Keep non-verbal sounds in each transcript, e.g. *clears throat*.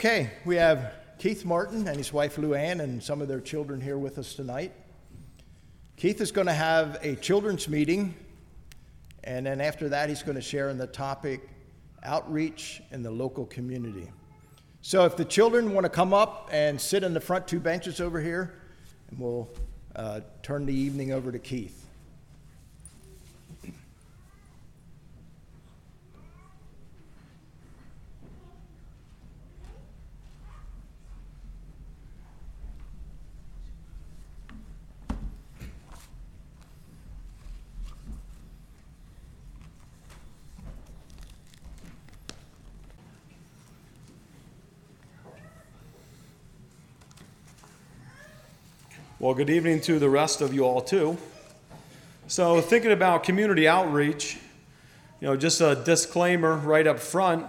Okay, we have Keith Martin and his wife Lou Ann and some of their children here with us tonight. Keith is going to have a children's meeting, and then after that, he's going to share on the topic outreach in the local community. So, if the children want to come up and sit in the front two benches over here, and we'll uh, turn the evening over to Keith. Well, good evening to the rest of you all, too. So, thinking about community outreach, you know, just a disclaimer right up front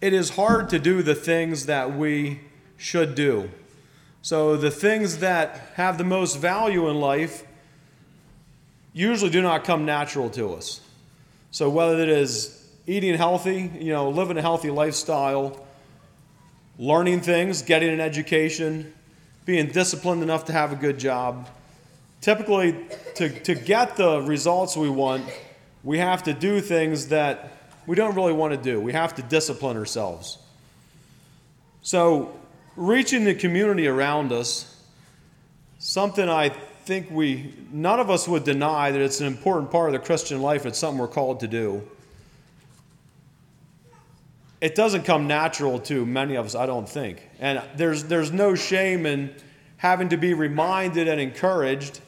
it is hard to do the things that we should do. So, the things that have the most value in life usually do not come natural to us. So, whether it is eating healthy, you know, living a healthy lifestyle, learning things, getting an education, being disciplined enough to have a good job. Typically, to, to get the results we want, we have to do things that we don't really want to do. We have to discipline ourselves. So, reaching the community around us, something I think we, none of us would deny that it's an important part of the Christian life. It's something we're called to do it doesn't come natural to many of us, I don't think. And there's, there's no shame in having to be reminded and encouraged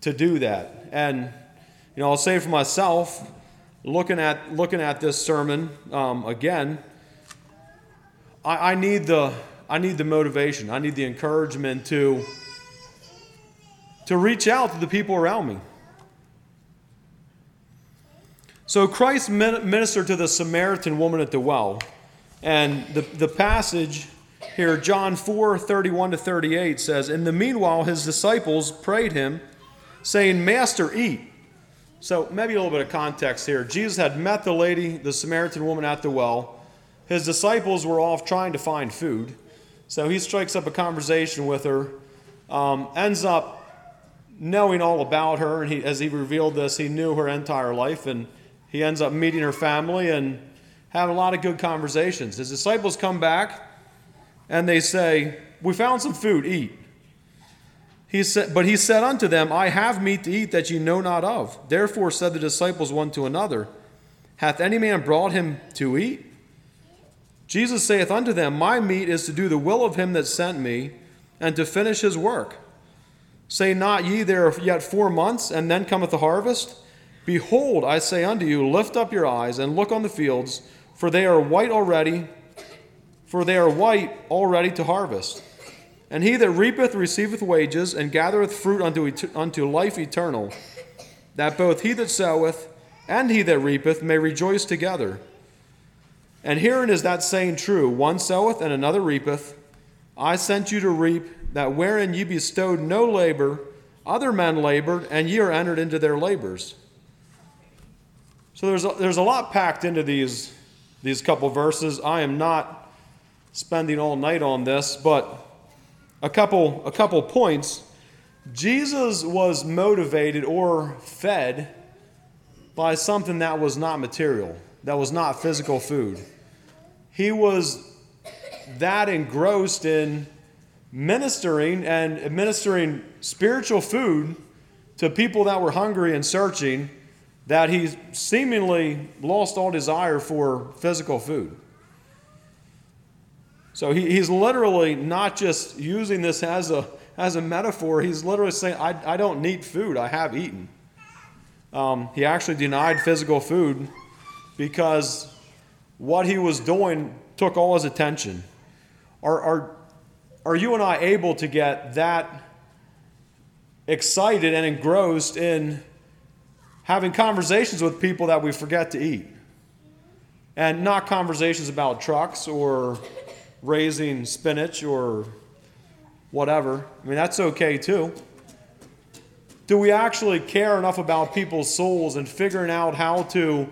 to do that. And, you know, I'll say for myself, looking at, looking at this sermon um, again, I, I, need the, I need the motivation, I need the encouragement to, to reach out to the people around me. So Christ ministered to the Samaritan woman at the well. And the, the passage here, John 4 31 to 38 says, In the meanwhile, his disciples prayed him, saying, Master, eat. So maybe a little bit of context here. Jesus had met the lady, the Samaritan woman at the well. His disciples were off trying to find food. So he strikes up a conversation with her, um, ends up knowing all about her. And he, as he revealed this, he knew her entire life. And he ends up meeting her family and having a lot of good conversations. His disciples come back and they say, We found some food, eat. He said, but he said unto them, I have meat to eat that ye know not of. Therefore said the disciples one to another, Hath any man brought him to eat? Jesus saith unto them, My meat is to do the will of him that sent me, and to finish his work. Say not ye, There are yet four months, and then cometh the harvest? Behold, I say unto you, lift up your eyes and look on the fields, for they are white already, for they are white already to harvest. And he that reapeth receiveth wages, and gathereth fruit unto, unto life eternal, that both he that soweth and he that reapeth may rejoice together. And herein is that saying true one soweth and another reapeth. I sent you to reap that wherein ye bestowed no labor, other men labored, and ye are entered into their labors. So there's a, there's a lot packed into these, these couple verses. I am not spending all night on this, but a couple, a couple points. Jesus was motivated or fed by something that was not material, that was not physical food. He was that engrossed in ministering and administering spiritual food to people that were hungry and searching that he's seemingly lost all desire for physical food. So he, he's literally not just using this as a, as a metaphor, he's literally saying, I, I don't need food, I have eaten. Um, he actually denied physical food because what he was doing took all his attention. Are, are, are you and I able to get that excited and engrossed in having conversations with people that we forget to eat. And not conversations about trucks or raising spinach or whatever. I mean, that's okay too. Do we actually care enough about people's souls and figuring out how to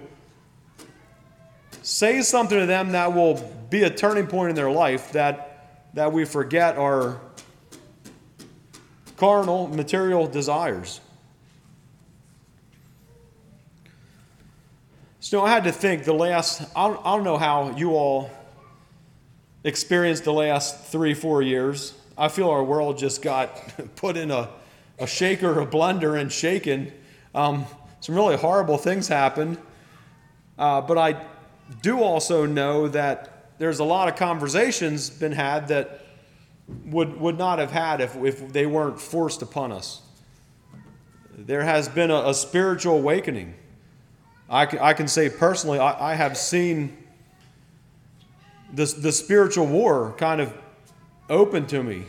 say something to them that will be a turning point in their life that, that we forget our carnal, material desires. So I had to think the last, I don't, I don't know how you all experienced the last three, four years. I feel our world just got *laughs* put in a, a shaker, a blender, and shaken. Um, some really horrible things happened. Uh, but I do also know that there's a lot of conversations been had that would, would not have had if, if they weren't forced upon us. There has been a, a spiritual awakening. I can, I can say personally, I, I have seen the, the spiritual war kind of open to me.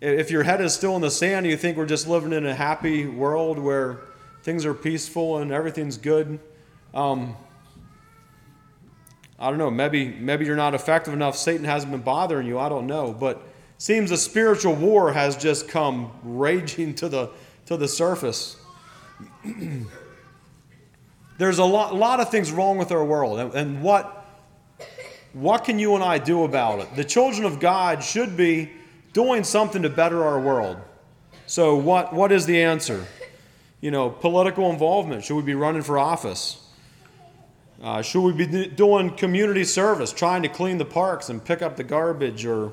If your head is still in the sand, you think we're just living in a happy world where things are peaceful and everything's good. Um, I don't know. Maybe maybe you're not effective enough. Satan hasn't been bothering you. I don't know. But seems the spiritual war has just come raging to the to the surface. *clears throat* There's a lot, lot of things wrong with our world, and, and what what can you and I do about it? The children of God should be doing something to better our world. So what what is the answer? You know, political involvement. Should we be running for office? Uh, should we be doing community service, trying to clean the parks and pick up the garbage? Or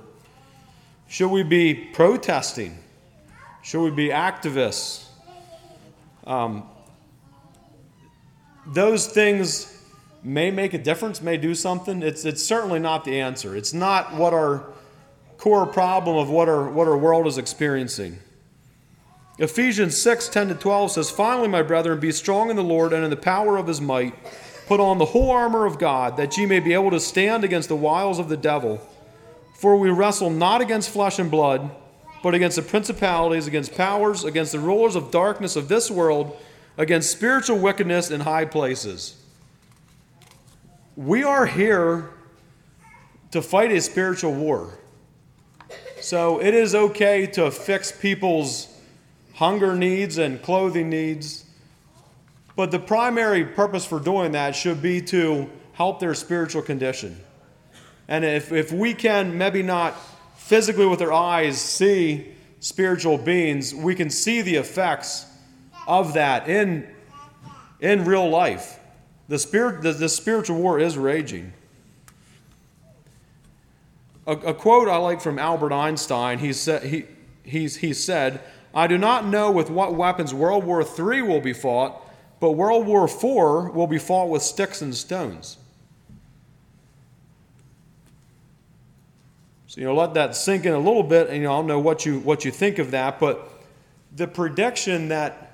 should we be protesting? Should we be activists? Um, those things may make a difference, may do something. It's, it's certainly not the answer. It's not what our core problem of what our, what our world is experiencing. Ephesians 6 10 to 12 says, Finally, my brethren, be strong in the Lord and in the power of his might. Put on the whole armor of God, that ye may be able to stand against the wiles of the devil. For we wrestle not against flesh and blood, but against the principalities, against powers, against the rulers of darkness of this world, against spiritual wickedness in high places. We are here to fight a spiritual war. So it is okay to fix people's hunger needs and clothing needs but the primary purpose for doing that should be to help their spiritual condition. And if, if we can maybe not physically with our eyes see spiritual beings, we can see the effects of that in, in real life. The, spirit, the, the spiritual war is raging. A, a, quote I like from Albert Einstein, he, said, he, he's, he said, I do not know with what weapons World War III will be fought, but World War IV will be fought with sticks and stones. So, you know, let that sink in a little bit, and you know, I'll know what you, what you think of that. But the prediction that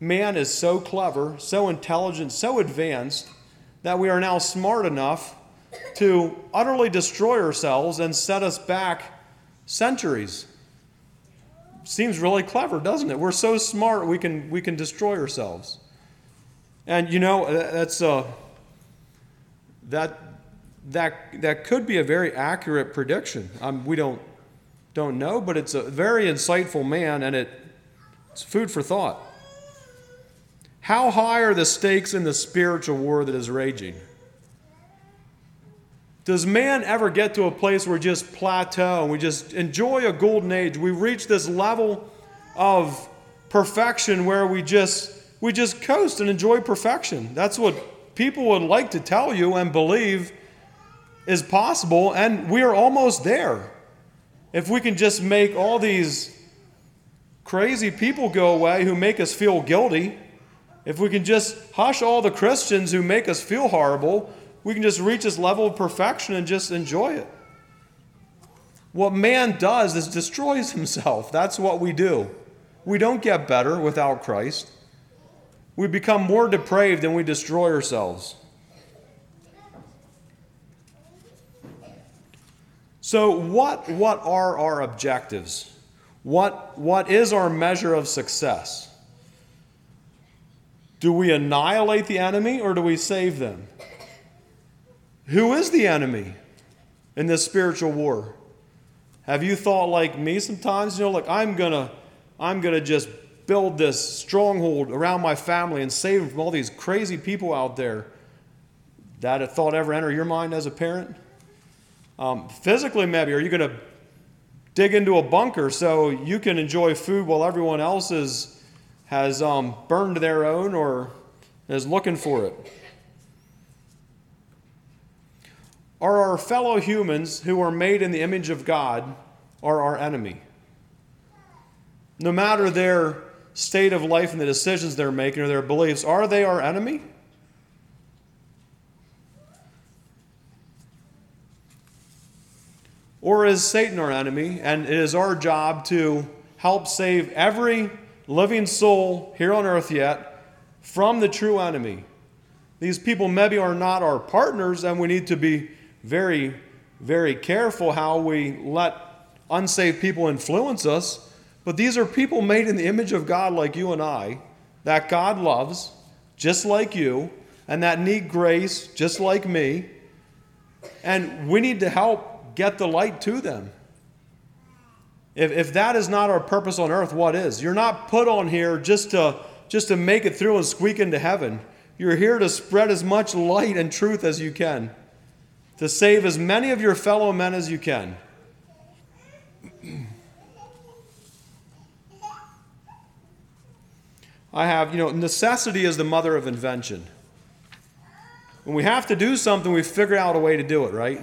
man is so clever, so intelligent, so advanced, that we are now smart enough to utterly destroy ourselves and set us back centuries seems really clever, doesn't it? We're so smart we can we can destroy ourselves. And you know that's uh, that that that could be a very accurate prediction. Um, we don't don't know, but it's a very insightful man, and it, it's food for thought. How high are the stakes in the spiritual war that is raging? Does man ever get to a place where we just plateau and we just enjoy a golden age? We reach this level of perfection where we just we just coast and enjoy perfection. That's what people would like to tell you and believe is possible, and we are almost there. If we can just make all these crazy people go away who make us feel guilty, if we can just hush all the Christians who make us feel horrible, we can just reach this level of perfection and just enjoy it. What man does is destroys *laughs* himself. That's what we do. We don't get better without Christ. We become more depraved and we destroy ourselves. So, what, what are our objectives? What, what is our measure of success? Do we annihilate the enemy or do we save them? Who is the enemy in this spiritual war? Have you thought like me sometimes? You know, like I'm gonna, I'm gonna just build this stronghold around my family and save them from all these crazy people out there That thought ever enter your mind as a parent? Um, physically, maybe. Are you to dig into a bunker so you can enjoy food while everyone else is, has um, burned their own or is looking for it? Are our fellow humans who are made in the image of God are our enemy? No matter their state of life and the decisions they're making or their beliefs, are they our enemy? Or is Satan our enemy and it is our job to help save every living soul here on earth yet from the true enemy? These people maybe are not our partners, and we need to be very, very careful how we let unsaved people influence us. But these are people made in the image of God, like you and I, that God loves, just like you, and that need grace, just like me. And we need to help get the light to them. If, if that is not our purpose on earth, what is? You're not put on here just to, just to make it through and squeak into heaven. You're here to spread as much light and truth as you can, to save as many of your fellow men as you can. I have, you know, necessity is the mother of invention. When we have to do something, we figure out a way to do it, right?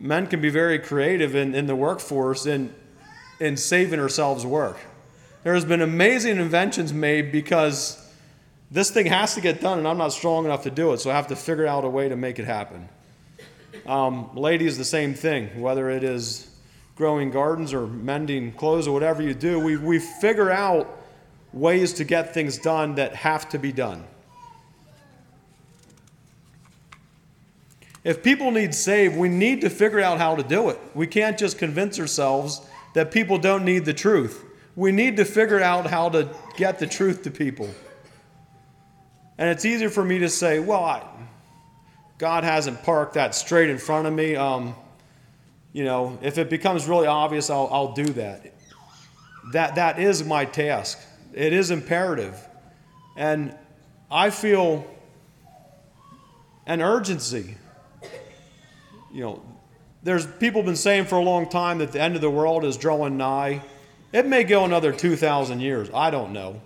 Men can be very creative in, in the workforce in, in saving ourselves work. There has been amazing inventions made because this thing has to get done and I'm not strong enough to do it, so I have to figure out a way to make it happen. Um, ladies, the same thing, whether it is growing gardens or mending clothes or whatever you do, we, we figure out ways to get things done that have to be done. If people need saved, we need to figure out how to do it. We can't just convince ourselves that people don't need the truth. We need to figure out how to get the truth to people. And it's easier for me to say, well, I, God hasn't parked that straight in front of me. Um, you know, if it becomes really obvious, I'll, I'll do that. That, that is my task. It is imperative. And I feel an urgency you know, there's people been saying for a long time that the end of the world is drawing nigh. It may go another 2,000 years. I don't know.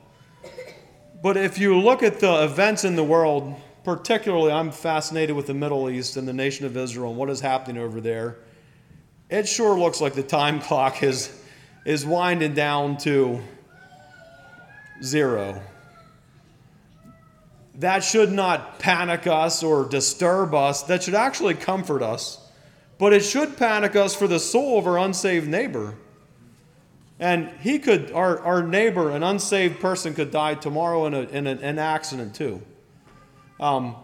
But if you look at the events in the world, particularly I'm fascinated with the Middle East and the nation of Israel and what is happening over there. It sure looks like the time *laughs* clock is, is winding down to zero. That should not panic us or disturb us. That should actually comfort us. But it should panic us for the soul of our unsaved neighbor. And he could, our, our neighbor, an unsaved person, could die tomorrow in, a, in a, an accident too. Um,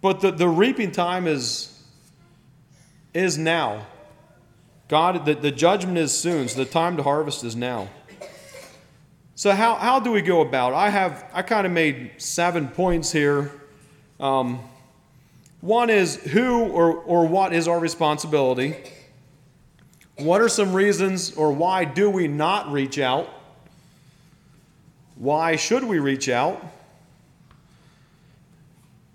but the, the reaping time is, is now. God, the, the judgment is soon, so the time to harvest is now. So how, how do we go about? I have I kind of made seven points here. Um, one is who or, or what is our responsibility? What are some reasons or why do we not reach out? Why should we reach out?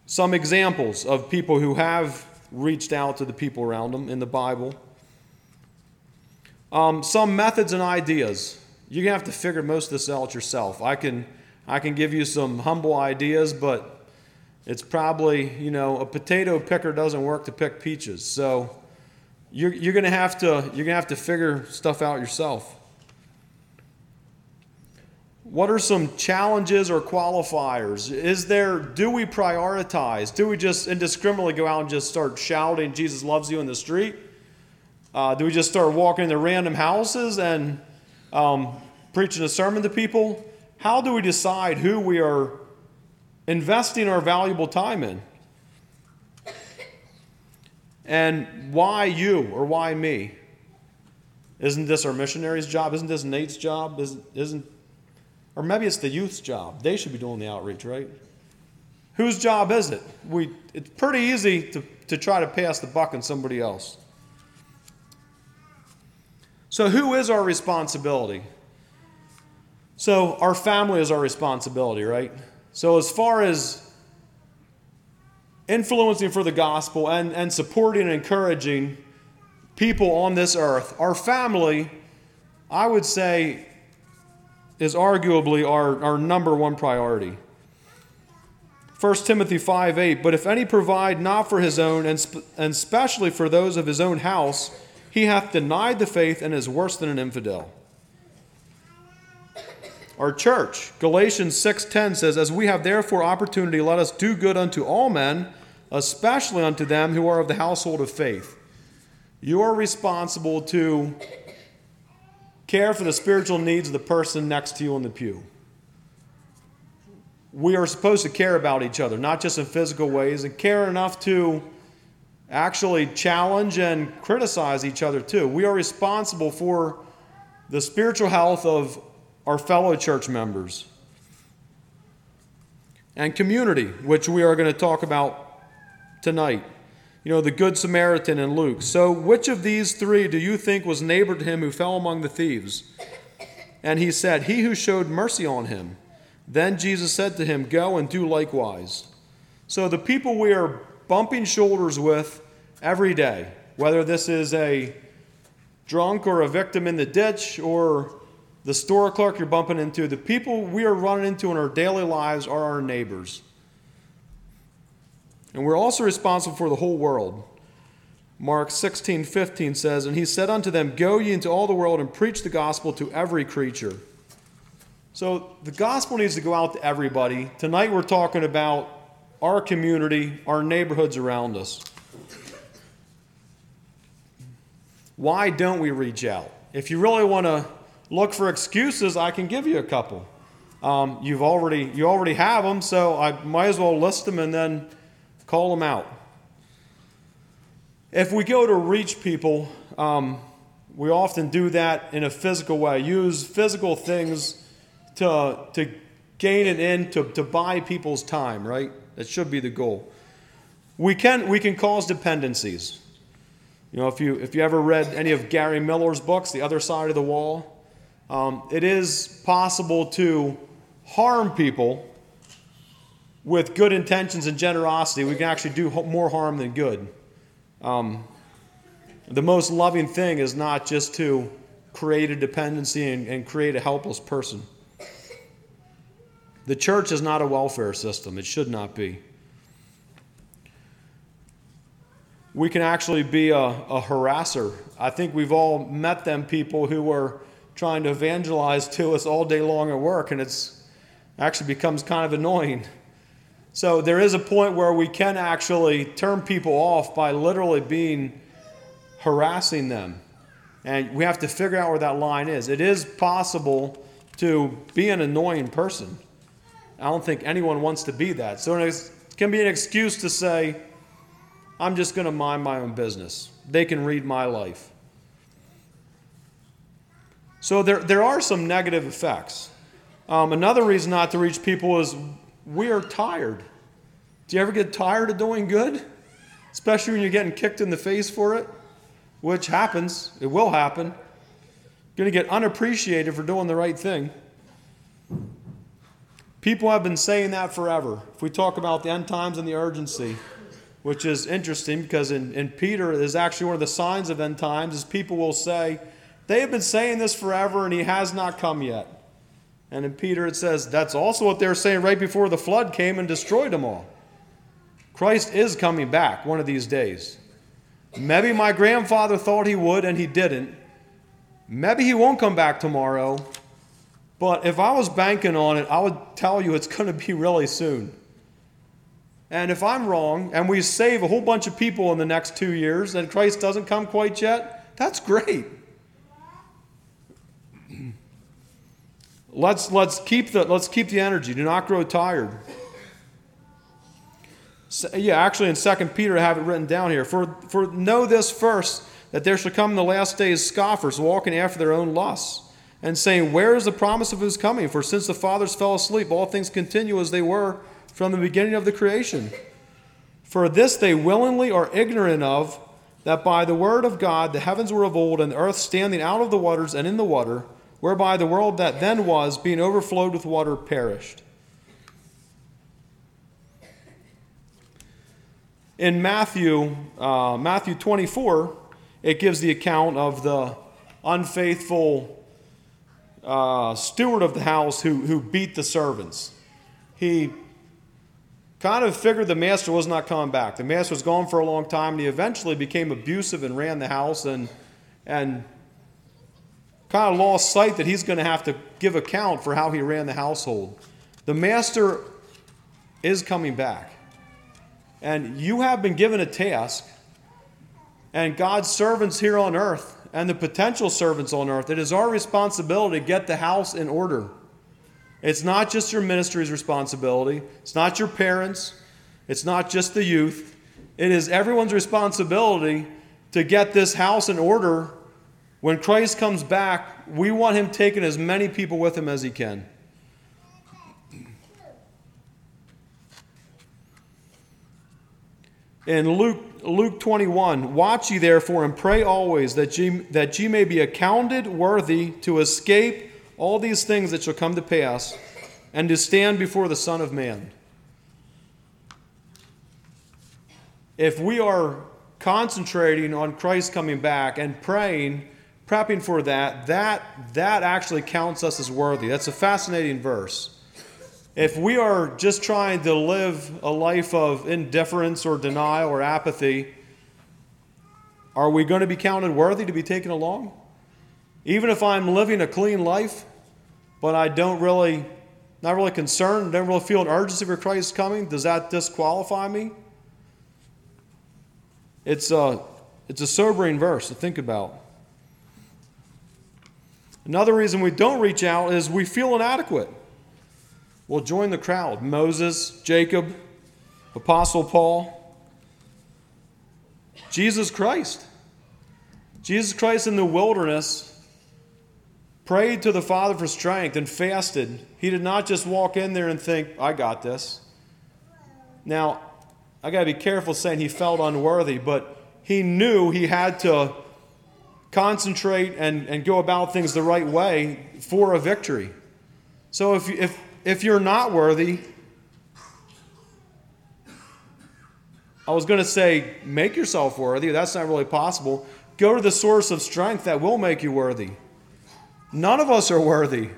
Some examples of people who have reached out to the people around them in the Bible. Um, some methods and ideas you're gonna have to figure most of this out yourself. I can I can give you some humble ideas, but it's probably you know a potato picker doesn't work to pick peaches. So you're, you're gonna have to you're gonna have to figure stuff out yourself. What are some challenges or qualifiers? Is there do we prioritize? Do we just indiscriminately go out and just start shouting Jesus loves you in the street? Uh, do we just start walking into random houses and um, preaching a sermon to people, how do we decide who we are investing our valuable time in? And why you or why me? Isn't this our missionary's job? Isn't this Nate's job? Isn't, isn't or maybe it's the youth's job. They should be doing the outreach, right? Whose job is it? We, it's pretty easy to, to try to pass the buck on somebody else. So, who is our responsibility? So, our family is our responsibility, right? So, as far as influencing for the gospel and, and supporting and encouraging people on this earth. Our family, I would say, is arguably our, our number one priority. 1 Timothy 5 8, but if any provide not for his own, and, sp- and especially for those of his own house, he hath denied the faith and is worse than an infidel. Our church, Galatians 6:10 says, As we have therefore opportunity, let us do good unto all men, especially unto them who are of the household of faith. You are responsible to care for the spiritual needs of the person next to you in the pew we are supposed to care about each other, not just in physical ways, and care enough to actually challenge and criticize each other too. We are responsible for the spiritual health of our fellow church members. And community, which we are going to talk about tonight. You know, the Good Samaritan in Luke. So, which of these three do you think was neighbor to him who fell among the thieves? And he said, He who showed mercy on him. Then Jesus said to him, Go and do likewise. So the people we are bumping shoulders with every day, whether this is a drunk or a victim in the ditch or the store clerk you're bumping into, the people we are running into in our daily lives are our neighbors. And we're also responsible for the whole world. Mark 16, 15 says, And he said unto them, Go ye into all the world and preach the gospel to every creature. So the gospel needs to go out to everybody. Tonight we're talking about our community, our neighborhoods around us. Why don't we reach out? If you really want to look for excuses, I can give you a couple. Um, you've already you already have them, so I might as well list them and then call them out. If we go to reach people, um, we often do that in a physical way. Use physical things to, to gain an end, to, to buy people's time, right? That should be the goal. We can, we can cause dependencies. You know, if you, if you ever read any of Gary Miller's books, The Other Side of the Wall, um, it is possible to harm people with good intentions and generosity. We can actually do more harm than good. Um, the most loving thing is not just to create a dependency and, and create a helpless person. The church is not a welfare system, it should not be. We can actually be a, a harasser. I think we've all met them people who are trying to evangelize to us all day long at work, and it's actually becomes kind of annoying. So there is a point where we can actually turn people off by literally being harassing them. And we have to figure out where that line is. It is possible to be an annoying person. I don't think anyone wants to be that. So it can be an excuse to say, I'm just going to mind my own business. They can read my life. So there, there are some negative effects. Um, another reason not to reach people is we are tired. Do you ever get tired of doing good? Especially when you're getting kicked in the face for it, which happens, it will happen. You're going to get unappreciated for doing the right thing. People have been saying that forever. If we talk about the end times and the urgency, which is interesting because in, in Peter is actually one of the signs of end times, is people will say, they have been saying this forever and he has not come yet. And in Peter it says, that's also what they were saying right before the flood came and destroyed them all. Christ is coming back one of these days. Maybe my grandfather thought he would and he didn't. Maybe he won't come back tomorrow, but if I was banking on it, I would tell you it's going to be really soon. And if I'm wrong and we save a whole bunch of people in the next two years and Christ doesn't come quite yet, that's great. Let's, let's, keep the, let's keep the energy. Do not grow tired. So, yeah, actually, in 2 Peter, I have it written down here. For, for know this first, that there shall come in the last days scoffers, walking after their own lusts and saying, Where is the promise of his coming? For since the fathers fell asleep, all things continue as they were from the beginning of the creation. For this they willingly are ignorant of, that by the word of God the heavens were of old, and the earth standing out of the waters and in the water, whereby the world that then was, being overflowed with water, perished. in Matthew, uh, Matthew 24, it gives the account of the unfaithful uh, steward of the house who, who beat the servants. He kind of figured the master was not coming back. The master was gone for a long time, and he eventually became abusive and ran the house and, and kind of lost sight that he's going to have to give account for how he ran the household. The master is coming back. And you have been given a task, and God's servants here on earth and the potential servants on earth, it is our responsibility to get the house in order. It's not just your ministry's responsibility, it's not your parents, it's not just the youth. It is everyone's responsibility to get this house in order. When Christ comes back, we want him taking as many people with him as he can. In Luke, Luke 21, watch ye therefore and pray always that ye, that ye may be accounted worthy to escape all these things that shall come to pass, and to stand before the Son of Man. If we are concentrating on Christ coming back and praying, prepping for that, that, that actually counts us as worthy. That's a fascinating verse. If we are just trying to live a life of indifference or denial or apathy, are we going to be counted worthy to be taken along? Even if I'm living a clean life, but I don't really, not really concerned, don't really feel an urgency for Christ's coming, does that disqualify me? It's a, it's a sobering verse to think about. Another reason we don't reach out is we feel inadequate. We'll join the crowd Moses, Jacob, Apostle Paul, Jesus Christ. Jesus Christ in the wilderness prayed to the Father for strength and fasted. He did not just walk in there and think, I got this. Now, I got to be careful saying he felt unworthy, but he knew he had to concentrate and, and go about things the right way for a victory. So if, if, if you're not worthy, I was going to say, make yourself worthy. That's not really possible. Go to the source of strength that will make you worthy. None of us are worthy.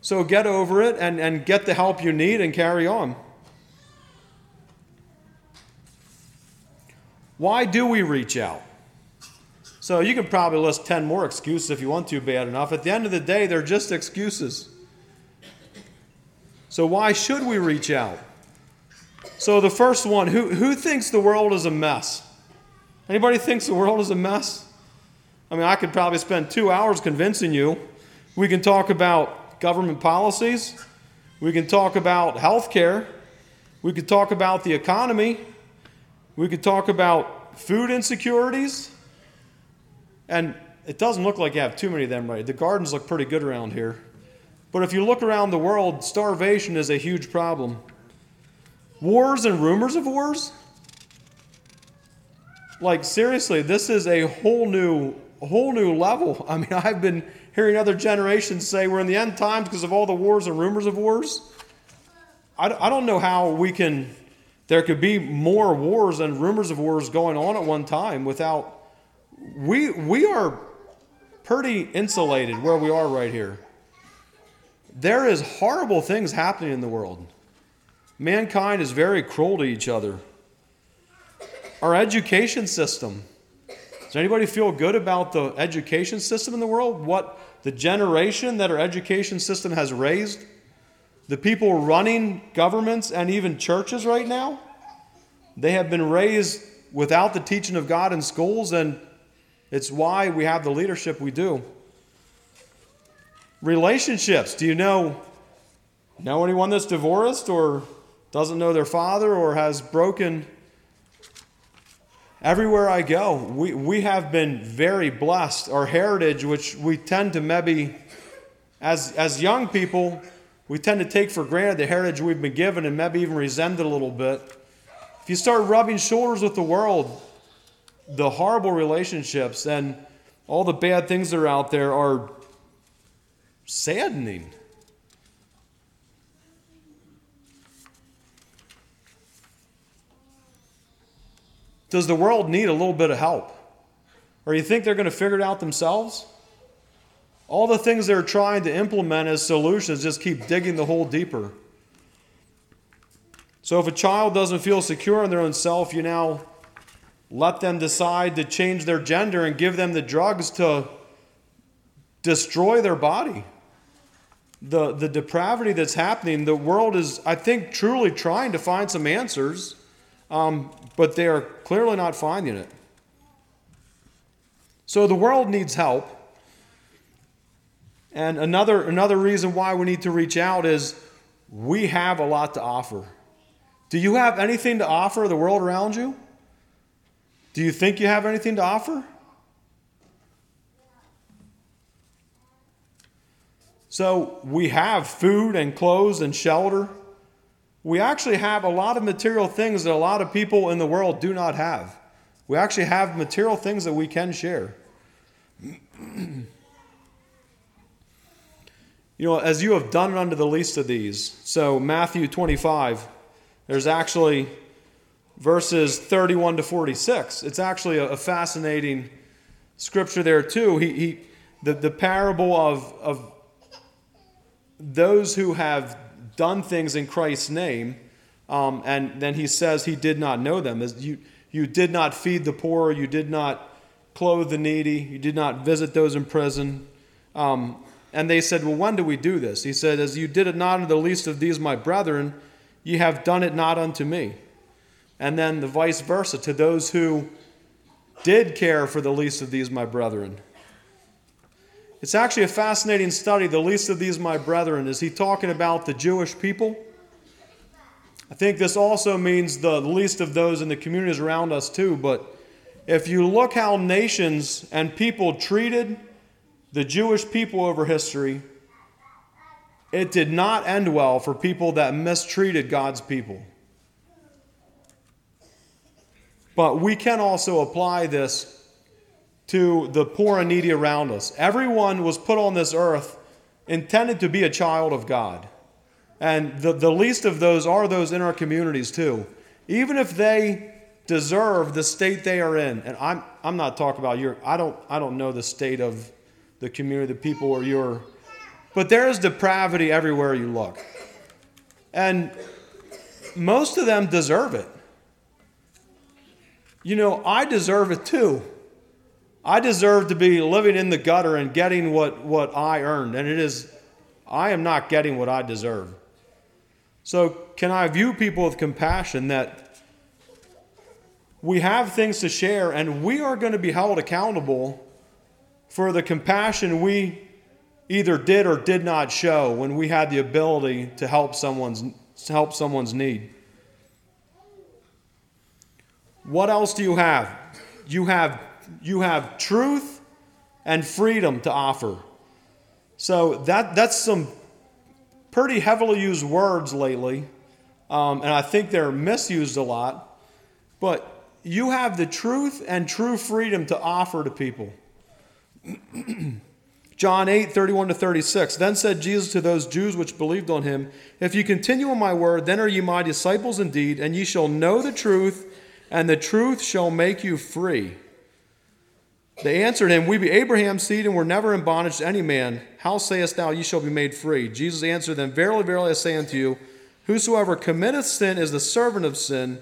So get over it and, and get the help you need and carry on. Why do we reach out? So you can probably list 10 more excuses if you want to, bad enough. At the end of the day, they're just excuses. So why should we reach out? So the first one, who, who thinks the world is a mess? Anybody thinks the world is a mess? I mean, I could probably spend two hours convincing you. We can talk about government policies. We can talk about health care. We could talk about the economy. We could talk about food insecurities. And it doesn't look like you have too many of them right. The gardens look pretty good around here. But if you look around the world, starvation is a huge problem. Wars and rumors of wars? Like seriously, this is a whole new whole new level. *laughs* I mean, I've been hearing other generations say we're in the end times because of all the wars and rumors of wars. I, I don't know how we can there could be more wars and rumors of wars going on at one time without we we are pretty insulated where we are right here there is horrible things happening in the world. Mankind is very cruel to each other. Our education system. Does anybody feel good about the education system in the world? What the generation that our education system has raised? The people running governments and even churches right now, they have been raised without the teaching of God in schools, and it's why we have the leadership we do. Relationships. Do you know know anyone that's divorced or doesn't know their father or has broken everywhere I go, we, we have been very blessed. Our heritage, which we tend to maybe, as, as young people, we tend to take for granted the heritage we've been given and maybe even resent it a little bit. If you start rubbing shoulders with the world, the horrible relationships and all the bad things that are out there are saddening. does the world need a little bit of help? Or you think they're going to figure it out themselves? All the things they're trying to implement as solutions just keep digging the hole deeper. So if a child doesn't feel secure in their own self, you now let them decide to change their gender and give them the drugs to destroy their body. The, the depravity that's happening, the world is, I think, truly trying to find some answers, um, but they are clearly not finding it. So the world needs help. And another, another reason why we need to reach out is we have a lot to offer. Do you have anything to offer the world around you? Do you think you have anything to offer? So we have food and clothes and shelter. We actually have a lot of material things that a lot of people in the world do not have. We actually have material things that we can share. *clears throat* you know, as you have done unto the least of these. So, Matthew 25, there's actually verses 31 to 46. It's actually a, a fascinating scripture there, too. He, he, the, the parable of, of those who have done things in Christ's name, um, and then he says he did not know them. As you, you did not feed the poor, you did not clothe the needy, you did not visit those in prison. Um, and they said, Well, when do we do this? He said, As you did it not unto the least of these my brethren, ye have done it not unto me. And then the vice versa to those who did care for the least of these my brethren. It's actually a fascinating study. The least of these, my brethren, is he talking about the Jewish people? I think this also means the least of those in the communities around us, too. But if you look how nations and people treated the Jewish people over history, it did not end well for people that mistreated God's people. But we can also apply this to the poor and needy around us. Everyone was put on this earth intended to be a child of God. And the, the least of those are those in our communities, too. Even if they deserve the state they are in. And I'm, I'm not talking about your, I don't, I don't know the state of the community, the people or your, but there is depravity everywhere you look. And most of them deserve it. You know, I deserve it too. I deserve to be living in the gutter and getting what, what I earned. And it is, I am not getting what I deserve. So, can I view people with compassion that we have things to share and we are going to be held accountable for the compassion we either did or did not show when we had the ability to help someone's, to help someone's need? What else do you have? You have you have truth and freedom to offer. So that, that's some pretty heavily used words lately, um, and I think they're misused a lot. But you have the truth and true freedom to offer to people. *clears throat* John 8, 31 to 36. Then said Jesus to those Jews which believed on him, If you continue in my word, then are ye my disciples indeed, and ye shall know the truth, and the truth shall make you free. They answered him, We be Abraham's seed, and were never in bondage to any man. How sayest thou, Ye shall be made free? Jesus answered them, Verily, verily, I say unto you, Whosoever committeth sin is the servant of sin,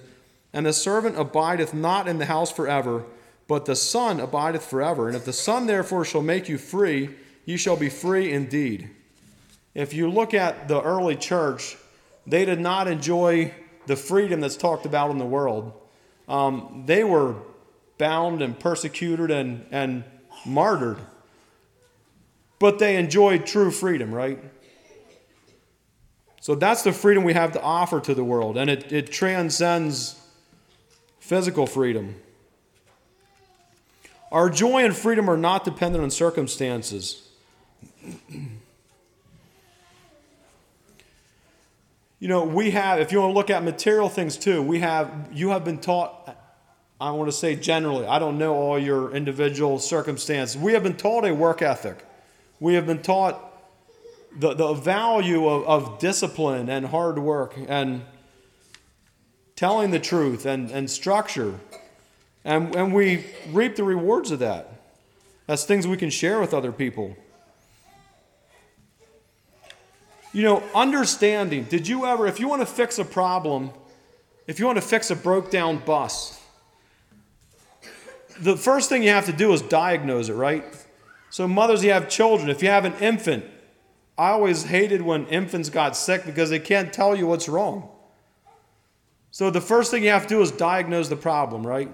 and the servant abideth not in the house forever, but the Son abideth forever. And if the Son therefore shall make you free, ye shall be free indeed. If you look at the early church, they did not enjoy the freedom that's talked about in the world. Um, they were bound and persecuted and, and martyred. But they enjoyed true freedom, right? So that's the freedom we have to offer to the world, and it, it transcends physical freedom. Our joy and freedom are not dependent on circumstances. you know, we have, if you want to look at material things too, we have, you have been taught I want to say generally, I don't know all your individual circumstances. We have been taught a work ethic. We have been taught the, the value of, of discipline and hard work and telling the truth and, and structure. And, and we reap the rewards of that. That's things we can share with other people. You know, understanding. Did you ever, if you want to fix a problem, if you want to fix a broke down bus, the first thing you have to do is diagnose it, right? So, mothers, you have children. If you have an infant, I always hated when infants got sick because they can't tell you what's wrong. So, the first thing you have to do is diagnose the problem, right?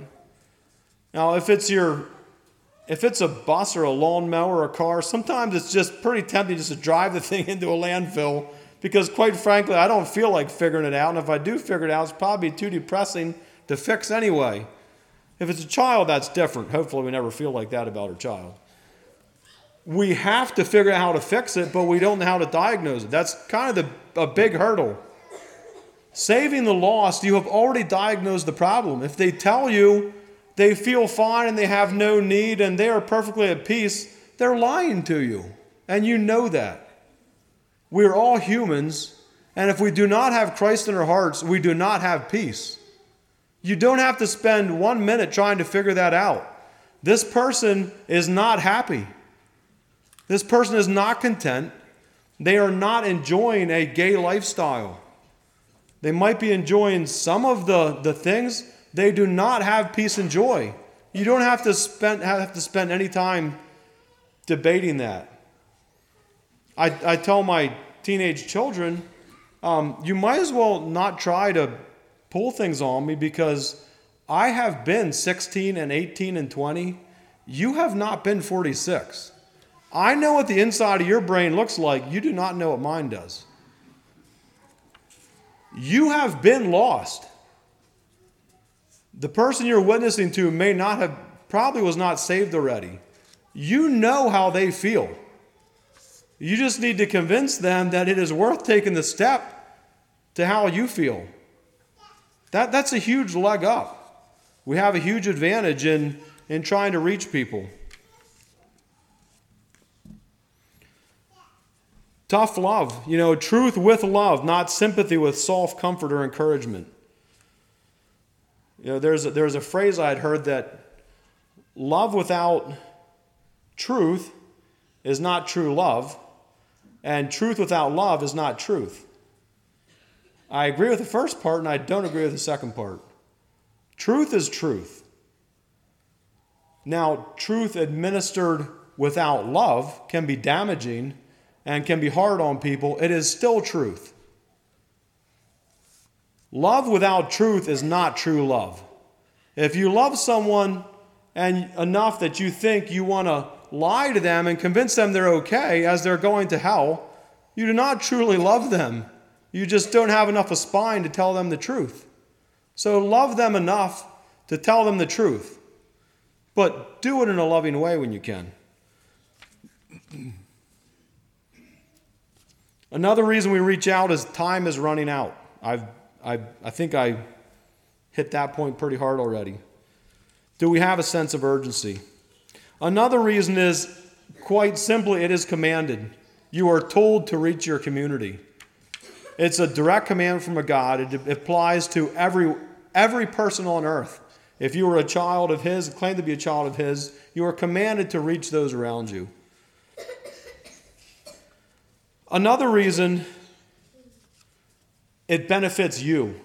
Now, if it's your if it's a bus or a lawnmower or a car, sometimes it's just pretty tempting just to drive the *laughs* thing into a landfill because, quite frankly, I don't feel like figuring it out. And if I do figure it out, it's probably too depressing to fix anyway. If it's a child, that's different. Hopefully, we never feel like that about our child. We have to figure out how to fix it, but we don't know how to diagnose it. That's kind of the, a big hurdle. Saving the lost, you have already diagnosed the problem. If they tell you they feel fine and they have no need and they are perfectly at peace, they're lying to you. And you know that. We are all humans, and if we do not have Christ in our hearts, we do not have peace. You don't have to spend one minute trying to figure that out. This person is not happy. This person is not content. They are not enjoying a gay lifestyle. They might be enjoying some of the, the things, they do not have peace and joy. You don't have to spend, have to spend any time debating that. I, I tell my teenage children, um, you might as well not try to pull things on me because I have been 16 and 18 and 20. You have not been 46. I know what the inside of your brain looks like. You do not know what mine does. You have been lost. The person you're witnessing to may not have, probably was not saved already. You know how they feel. You just need to convince them that it is worth taking the step to how you feel. That, that's a huge leg up. We have a huge advantage in, in trying to reach people. Tough love, you know, truth with love, not sympathy with soft comfort or encouragement. You know, there's a, there's a phrase I had heard that love without truth is not true love, and truth without love is not truth. I agree with the first part, and I don't agree with the second part. Truth is truth. Now, truth administered without love can be damaging and can be hard on people. It is still truth. Love without truth is not true love. If you love someone and enough that you think you want to lie to them and convince them they're okay as they're going to hell, you do not truly love them. You just don't have enough of spine to tell them the truth. So love them enough to tell them the truth. But do it in a loving way when you can. Another reason we reach out is time is running out. I've I, I think I hit that point pretty hard already. Do we have a sense of urgency? Another reason is quite simply, it is commanded. You are told to reach your community. It's a direct command from a God. It applies to every, every person on earth. If you are a child of His, claim to be a child of His, you are commanded to reach those around you. Another reason it benefits you.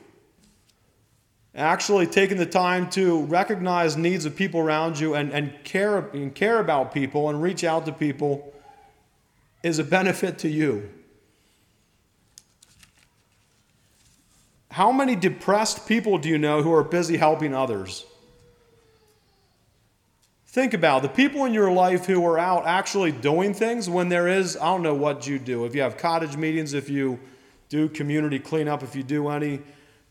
Actually, taking the time to recognize needs of people around you and, and, care, and care about people and reach out to people is a benefit to you. How many depressed people do you know who are busy helping others? Think about the people in your life who are out actually doing things when there is, I don't know what you do. If you have cottage meetings, if you do community cleanup if you do any.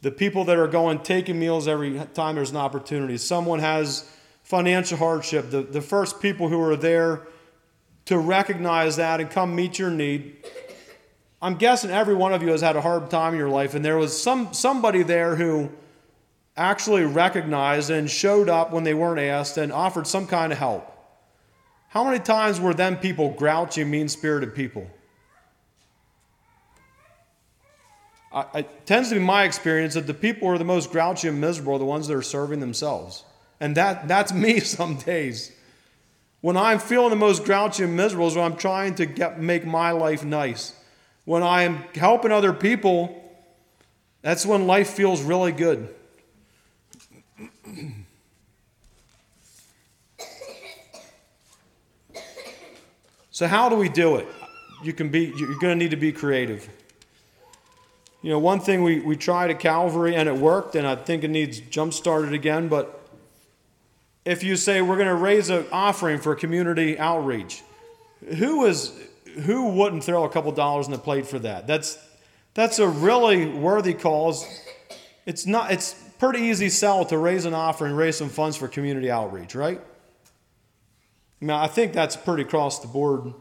The people that are going taking meals every time there's an opportunity. Someone has financial hardship. The, the first people who are there to recognize that and come meet your need. I'm guessing every one of you has had a hard time in your life, and there was some somebody there who actually recognized and showed up when they weren't asked and offered some kind of help. How many times were them people grouchy, mean spirited people? I, it tends to be my experience that the people who are the most grouchy and miserable are the ones that are serving themselves. And that, that's *laughs* me some days. When I'm feeling the most grouchy and miserable is when I'm trying to get, make my life nice. When I'm helping other people, that's when life feels really good. So, how do we do it? You can be, you're going to need to be creative. You know, one thing we, we tried at Calvary and it worked, and I think it needs jump started again, but if you say we're going to raise an offering for community outreach, who is who wouldn't throw a couple dollars in the plate for that? That's that's a really worthy cause. It's not it's pretty easy sell to raise an offering, raise some funds for community outreach, right? Mean, I think that's pretty across the board.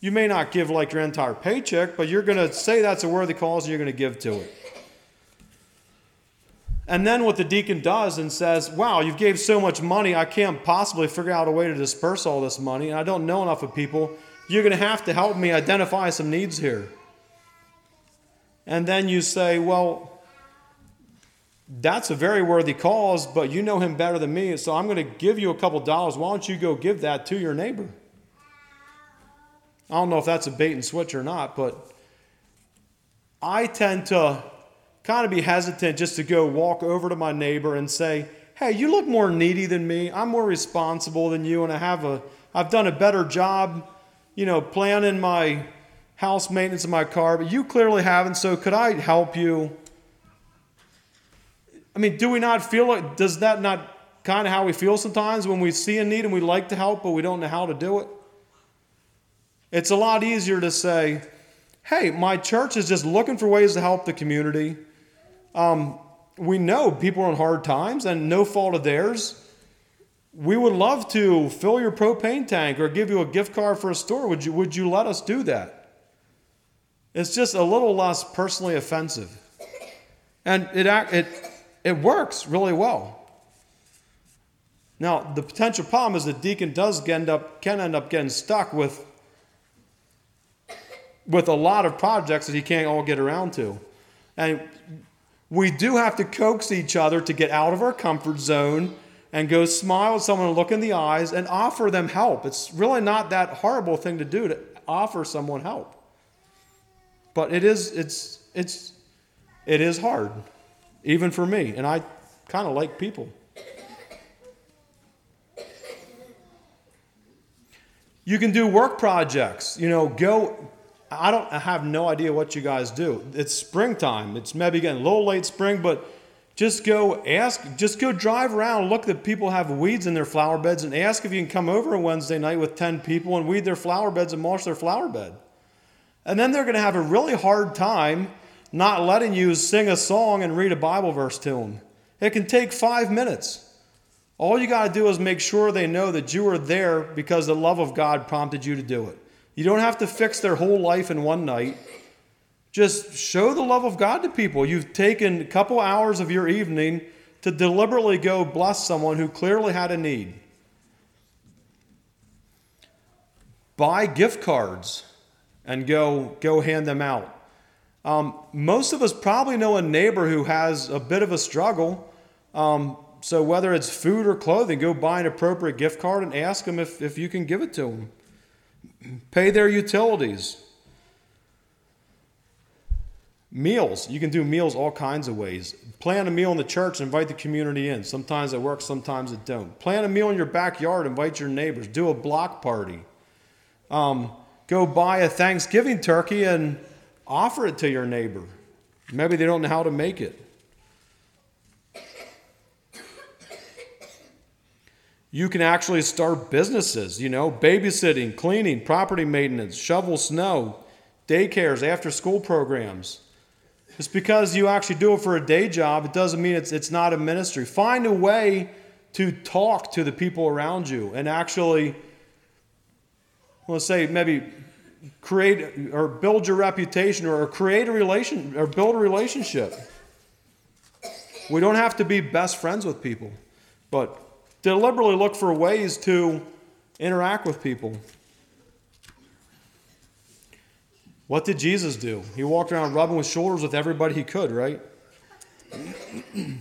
You may not give like your entire paycheck, but you're going to say that's a worthy cause and you're going to give to it. And then what the deacon does and says, Wow, you've gave so much money, I can't possibly figure out a way to disperse all this money, and I don't know enough of people. You're going to have to help me identify some needs here. And then you say, Well, that's a very worthy cause, but you know him better than me, so I'm going to give you a couple dollars. Why don't you go give that to your neighbor? I don't know if that's a bait and switch or not, but I tend to kind of be hesitant just to go walk over to my neighbor and say, "Hey, you look more needy than me. I'm more responsible than you and I have a I've done a better job, you know, planning my house maintenance of my car, but you clearly haven't, so could I help you?" I mean, do we not feel like does that not kind of how we feel sometimes when we see a need and we like to help but we don't know how to do it? It's a lot easier to say, "Hey, my church is just looking for ways to help the community." Um, we know people are in hard times and no fault of theirs. We would love to fill your propane tank or give you a gift card for a store. Would you, would you let us do that? It's just a little less personally offensive. And it, it, it works really well. Now, the potential problem is that deacon does end up, can end up getting stuck with, with a lot of projects that he can't all get around to. And we do have to coax each other to get out of our comfort zone and go smile at someone look in the eyes and offer them help. It's really not that horrible thing to do to offer someone help. But it is it's it's it is hard even for me and I kind of like people. You can do work projects, you know, go I don't I have no idea what you guys do. It's springtime. It's maybe getting a little late spring, but just go ask, just go drive around, look that people have weeds in their flower beds, and ask if you can come over Wednesday night with 10 people and weed their flower beds and mulch their flower bed. And then they're going to have a really hard time not letting you sing a song and read a Bible verse to them. It can take five minutes. All you got to do is make sure they know that you are there because the love of God prompted you to do it. You don't have to fix their whole life in one night. Just show the love of God to people. You've taken a couple hours of your evening to deliberately go bless someone who clearly had a need. Buy gift cards and go, go hand them out. Um, most of us probably know a neighbor who has a bit of a struggle. Um, so, whether it's food or clothing, go buy an appropriate gift card and ask them if, if you can give it to them pay their utilities. Meals. You can do meals all kinds of ways. Plan a meal in the church, invite the community in. Sometimes it works, sometimes it don't. Plan a meal in your backyard, invite your neighbors. Do a block party. Um, go buy a Thanksgiving turkey and offer it to your neighbor. Maybe they don't know how to make it. You can actually start businesses, you know, babysitting, cleaning, property maintenance, shovel snow, daycares, after school programs. It's because you actually do it for a day job, it doesn't mean it's, it's not a ministry. Find a way to talk to the people around you and actually, let's say, maybe create or build your reputation or create a relation or build a relationship. We don't have to be best friends with people, but deliberately look for ways to interact with people. What did Jesus do? He walked around rubbing with shoulders with everybody he could, right? *clears throat*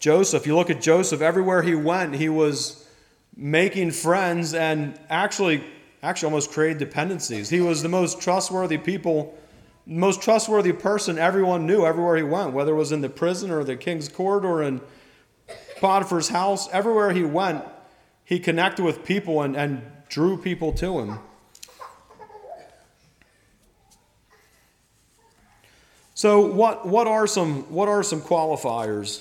Joseph. You look at Joseph, everywhere he went, he was making friends and actually actually almost created dependencies. He was the most trustworthy people, most trustworthy person everyone knew everywhere he went, whether it was in the prison or the king's court or in Potiphar's house. Everywhere he went, he connected with people and, and drew people to him. So what, what are some what are some qualifiers?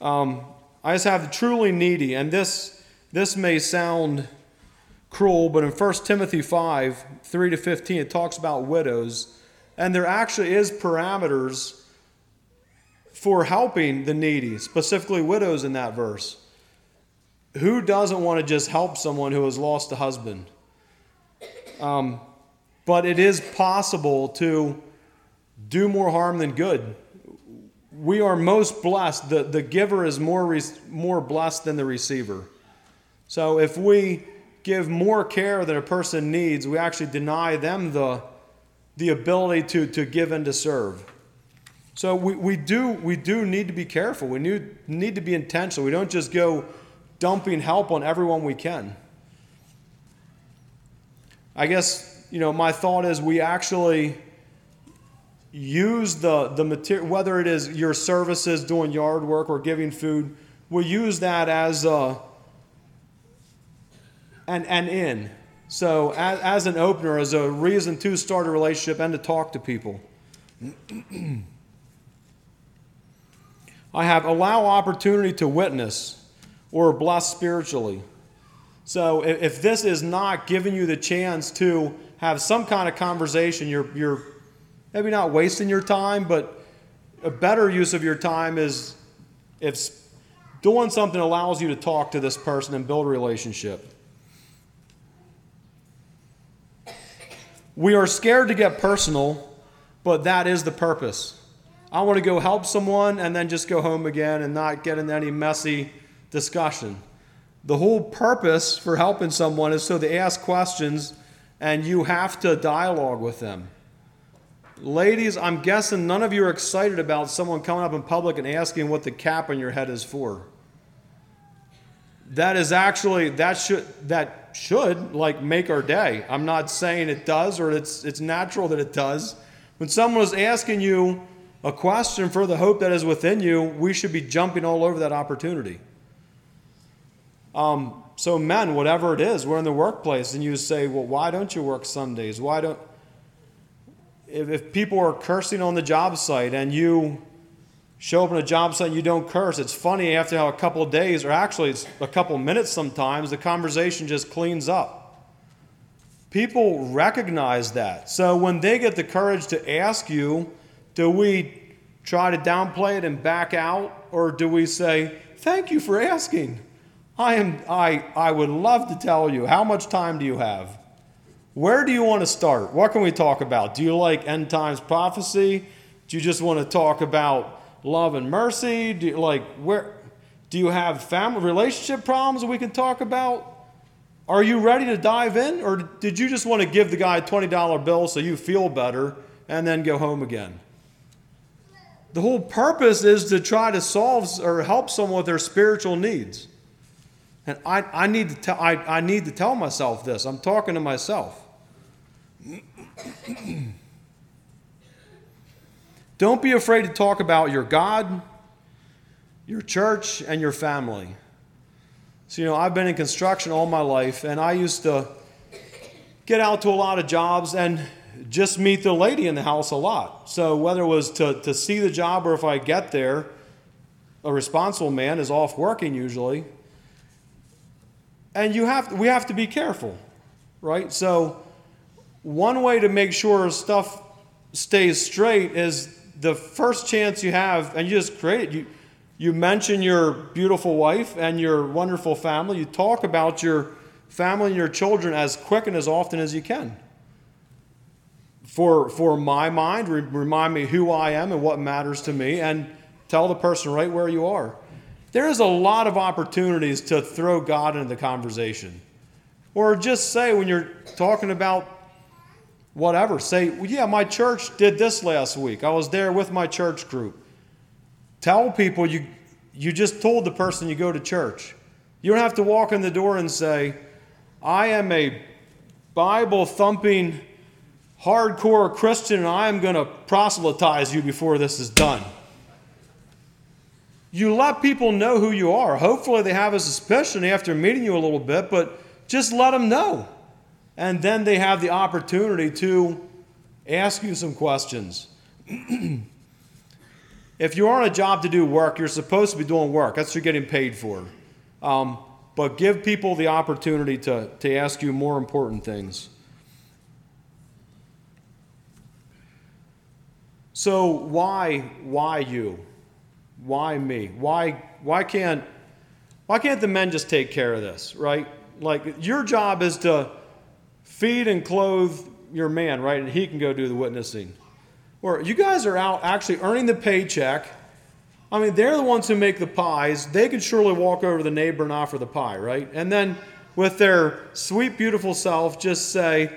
Um, I just have the truly needy, and this this may sound cruel, but in 1 Timothy 5, 3 to 15, it talks about widows. And there actually is parameters for helping the needy, specifically widows in that verse. Who doesn't want to just help someone who has lost a husband? Um, but it is possible to do more harm than good. We are most blessed. The, the giver is more, more blessed than the receiver. So if we give more care than a person needs, we actually deny them the, the ability to, to give and to serve. So we, we, do, we do need to be careful. We need, need to be intentional. We don't just go dumping help on everyone we can. I guess, you know, my thought is we actually use the, the material, whether it is your services, doing yard work, or giving food, we use that as a, and, and in. So, as, as an opener, as a reason to start a relationship and to talk to people. *clears throat* I have allow opportunity to witness or bless spiritually. So, if, if this is not giving you the chance to have some kind of conversation, you're, you're maybe not wasting your time, but a better use of your time is if doing something allows you to talk to this person and build a relationship. We are scared to get personal, but that is the purpose. I want to go help someone and then just go home again and not get into any messy discussion. The whole purpose for helping someone is so they ask questions and you have to dialogue with them. Ladies, I'm guessing none of you are excited about someone coming up in public and asking what the cap on your head is for. That is actually that should that should like make our day. I'm not saying it does or it's it's natural that it does. When someone is asking you a question for the hope that is within you, we should be jumping all over that opportunity. Um, so men, whatever it is, we're in the workplace and you say, well, why don't you work Sundays? Why don't if, if people are cursing on the job site and you show up on a job site and you don't curse. It's funny after a couple of days, or actually it's a couple minutes sometimes, the conversation just cleans up. People recognize that. So when they get the courage to ask you, do we try to downplay it and back out? Or do we say, thank you for asking? I, am, I, I would love to tell you. How much time do you have? Where do you want to start? What can we talk about? Do you like end times prophecy? Do you just want to talk about love and mercy? Do you, like where do you have family relationship problems that we can talk about? Are you ready to dive in or did you just want to give the guy a $20 bill so you feel better and then go home again? The whole purpose is to try to solve or help someone with their spiritual needs. And I, I, need to tell, I, I need to tell myself this. I'm talking to myself. *clears throat* Don't be afraid to talk about your God, your church, and your family. So, you know, I've been in construction all my life, and I used to get out to a lot of jobs and just meet the lady in the house a lot. So, whether it was to, to see the job or if I get there, a responsible man is off working usually. And you have, we have to be careful, right? So, one way to make sure stuff stays straight is the first chance you have, and you just create it, you, you mention your beautiful wife and your wonderful family. You talk about your family and your children as quick and as often as you can. For, for my mind, remind me who I am and what matters to me, and tell the person right where you are. There is a lot of opportunities to throw God into the conversation. Or just say when you're talking about whatever. Say, well, yeah, my church did this last week. I was there with my church group. Tell people you you just told the person you go to church. You don't have to walk in the door and say, I am a Bible thumping, hardcore Christian and I am going to proselytize you before this is done. You let people know who you are. Hopefully, they have a suspicion after meeting you a little bit, but just let them know. And then they have the opportunity to ask you some questions. *clears throat* if you're on a job to do work, you're supposed to be doing work. That's what you're getting paid for. Um, but give people the opportunity to, to ask you more important things. So why why you? Why me? Why why can't why can't the men just take care of this, right? Like your job is to feed and clothe your man, right? And he can go do the witnessing. Or you guys are out actually earning the paycheck. I mean, they're the ones who make the pies. They can surely walk over to the neighbor and offer the pie, right? And then with their sweet, beautiful self, just say,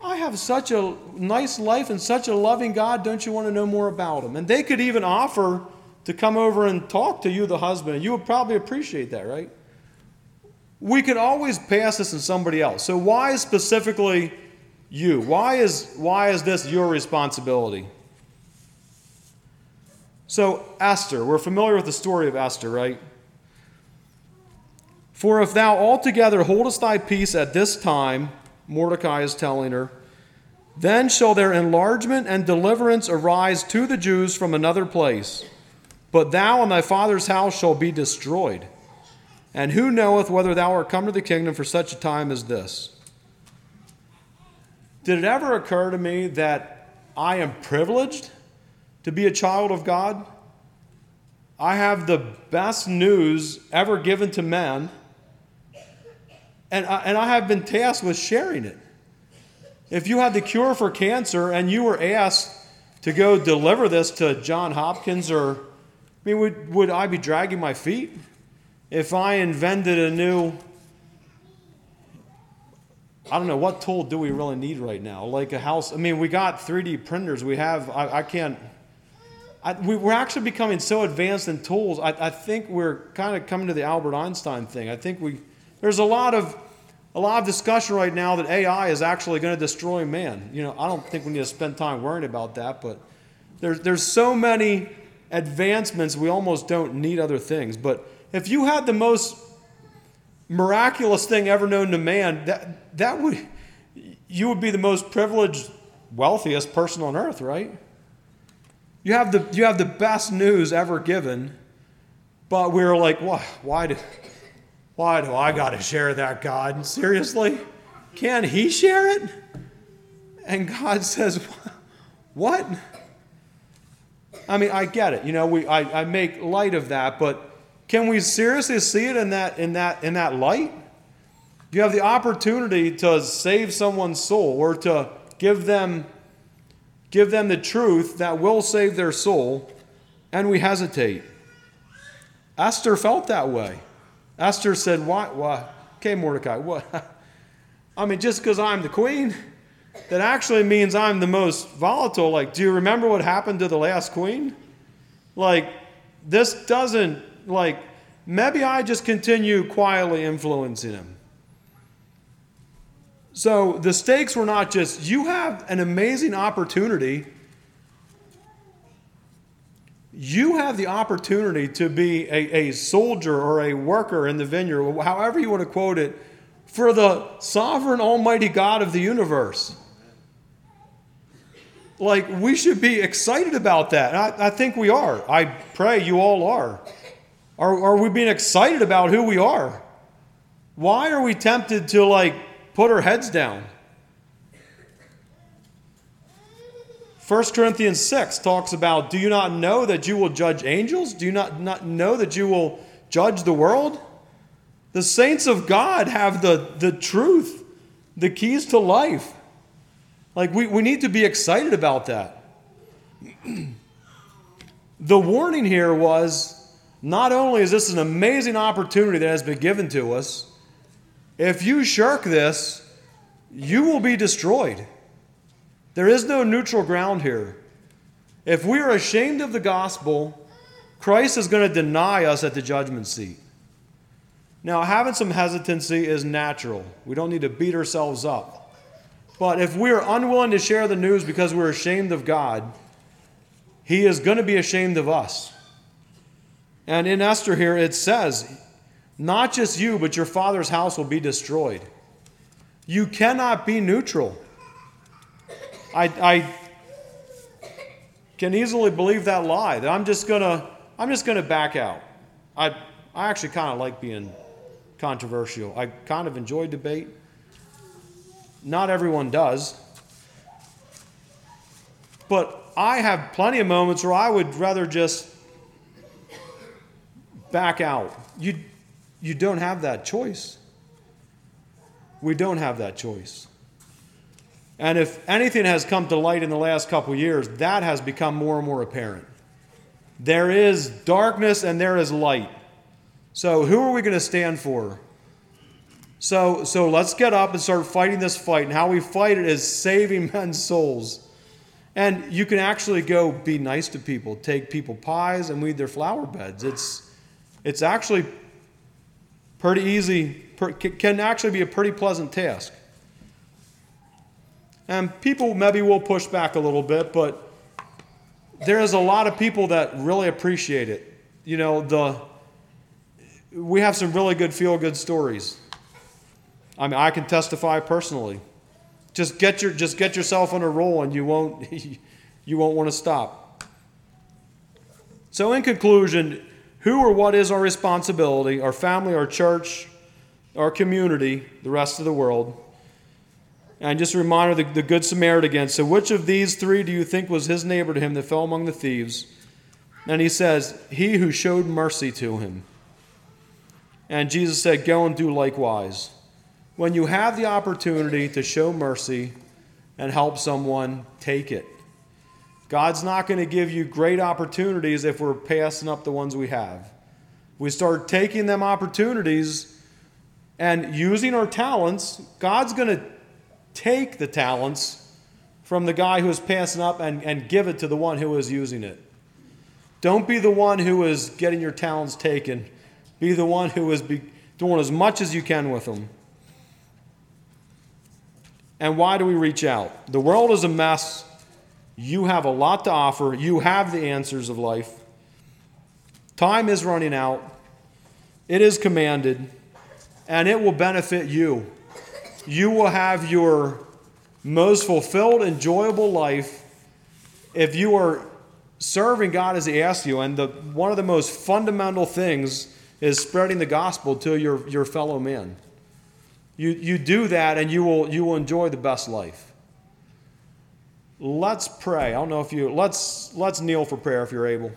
I have such a nice life and such a loving God. Don't you want to know more about him? And they could even offer to come over and talk to you, the husband. You would probably appreciate that, right? We could always pass this on somebody else. So, why specifically you. Why is, why is this your responsibility? So, Esther, we're familiar with the story of Esther, right? For if thou altogether holdest thy peace at this time, Mordecai is telling her, then shall their enlargement and deliverance arise to the Jews from another place. But thou and thy father's house shall be destroyed. And who knoweth whether thou art come to the kingdom for such a time as this? Did it ever occur to me that I am privileged to be a child of God? I have the best news ever given to men, and I, and I have been tasked with sharing it. If you had the cure for cancer and you were asked to go deliver this to John Hopkins, or, I mean, would, would I be dragging my feet? If I invented a new I don't know what tool do we really need right now. Like a house. I mean, we got 3D printers. We have. I, I can't. I, we, are actually becoming so advanced in tools. I, I think we're kind of coming to the Albert Einstein thing. I think we. There's a lot of a lot of discussion right now that AI is actually going to destroy man. You know, I don't think we need to spend time worrying about that, but there's there's so many advancements we almost don't need other things. But if you had the most miraculous thing ever known to man, that, that would, you would be the most privileged, wealthiest person on earth, right? You have the, you have the best news ever given, but we are like, why, why, do, why do I got to share that, God? Seriously? Can he share it? And God *laughs* says, what? I mean, I get it. You know, we, I, I make light of that, but can we seriously see it in that, in that, in that light? You have the opportunity to save someone's soul or to give them, give them the truth that will save their soul, and we hesitate. Esther felt that way. Esther said, Why? Why? Okay, Mordecai, what? *laughs* I mean, just because I'm the queen, that actually means I'm the most volatile. Like, do you remember what happened to the last queen? Like, this doesn't like, maybe I just continue quietly influencing him. So the stakes were not just, you have an amazing opportunity. You have the opportunity to be a, a soldier or a worker in the vineyard, however you want to quote it, for the sovereign, almighty God of the universe. Like, we should be excited about that. I, I think we are. I pray you all are. Are, are we being excited about who we are? Why are we tempted to like put our heads down? 1 Corinthians 6 talks about do you not know that you will judge angels? Do you not, not know that you will judge the world? The saints of God have the, the truth, the keys to life. Like, we, we need to be excited about that. *clears throat* the warning here was not only is this an amazing opportunity that has been given to us, if you shirk this, you will be destroyed. There is no neutral ground here. If we are ashamed of the gospel, Christ is going to deny us at the judgment seat. Now, having some hesitancy is natural. We don't need to beat ourselves up. But if we're unwilling to share the news because we're ashamed of God, He is going to be ashamed of us. And in Esther here, it says, not just you, but your father's house will be destroyed. You cannot be neutral. I, I can easily believe that lie that I'm just gonna I'm just gonna back out. I I actually kind of like being controversial. I kind of enjoy debate. Not everyone does. But I have plenty of moments where I would rather just back out. You you don't have that choice. We don't have that choice. And if anything has come to light in the last couple years, that has become more and more apparent. There is darkness and there is light. So who are we going to stand for? So, so let's get up and start fighting this fight. And how we fight it is saving *laughs* men's souls. And you can actually go be nice to people, take people pies and weed their flower beds. It's, it's actually pretty easy, can actually be a pretty pleasant task. And people maybe will push back a little bit, but there is a lot of people that really appreciate it. You know, the we have some really good feel good stories. I mean, I can testify personally. Just get your just get yourself on a roll and you won't *laughs* you won't want to stop. So in conclusion, who or what is our responsibility, our family, our church, our community, the rest of the world? And just a reminder the, the Good Samaritan again. So, which of these three do you think was his neighbor to him that fell among the thieves? And he says, He who showed mercy to him. And Jesus said, Go and do likewise. When you have the opportunity to show mercy and help someone, take it. God's not going to give you great opportunities if we're passing up the ones we have. We start taking them opportunities and using our talents, God's going to take the talents from the guy who is passing up and, and give it to the one who is using it. Don't be the one who is getting your talents taken. Be the one who is be doing as much as you can with them. And why do we reach out? The world is a mess. You have a lot to offer. You have the answers of life. Time is running out. It is commanded, and it will benefit you. You will have your most fulfilled, enjoyable life if you are serving God as He asks you. And the, one of the most fundamental things is spreading the gospel to your, your fellow man. You, you do that, and you will, you will enjoy the best life. Let's pray. I don't know if you let's let's kneel for prayer if you're able.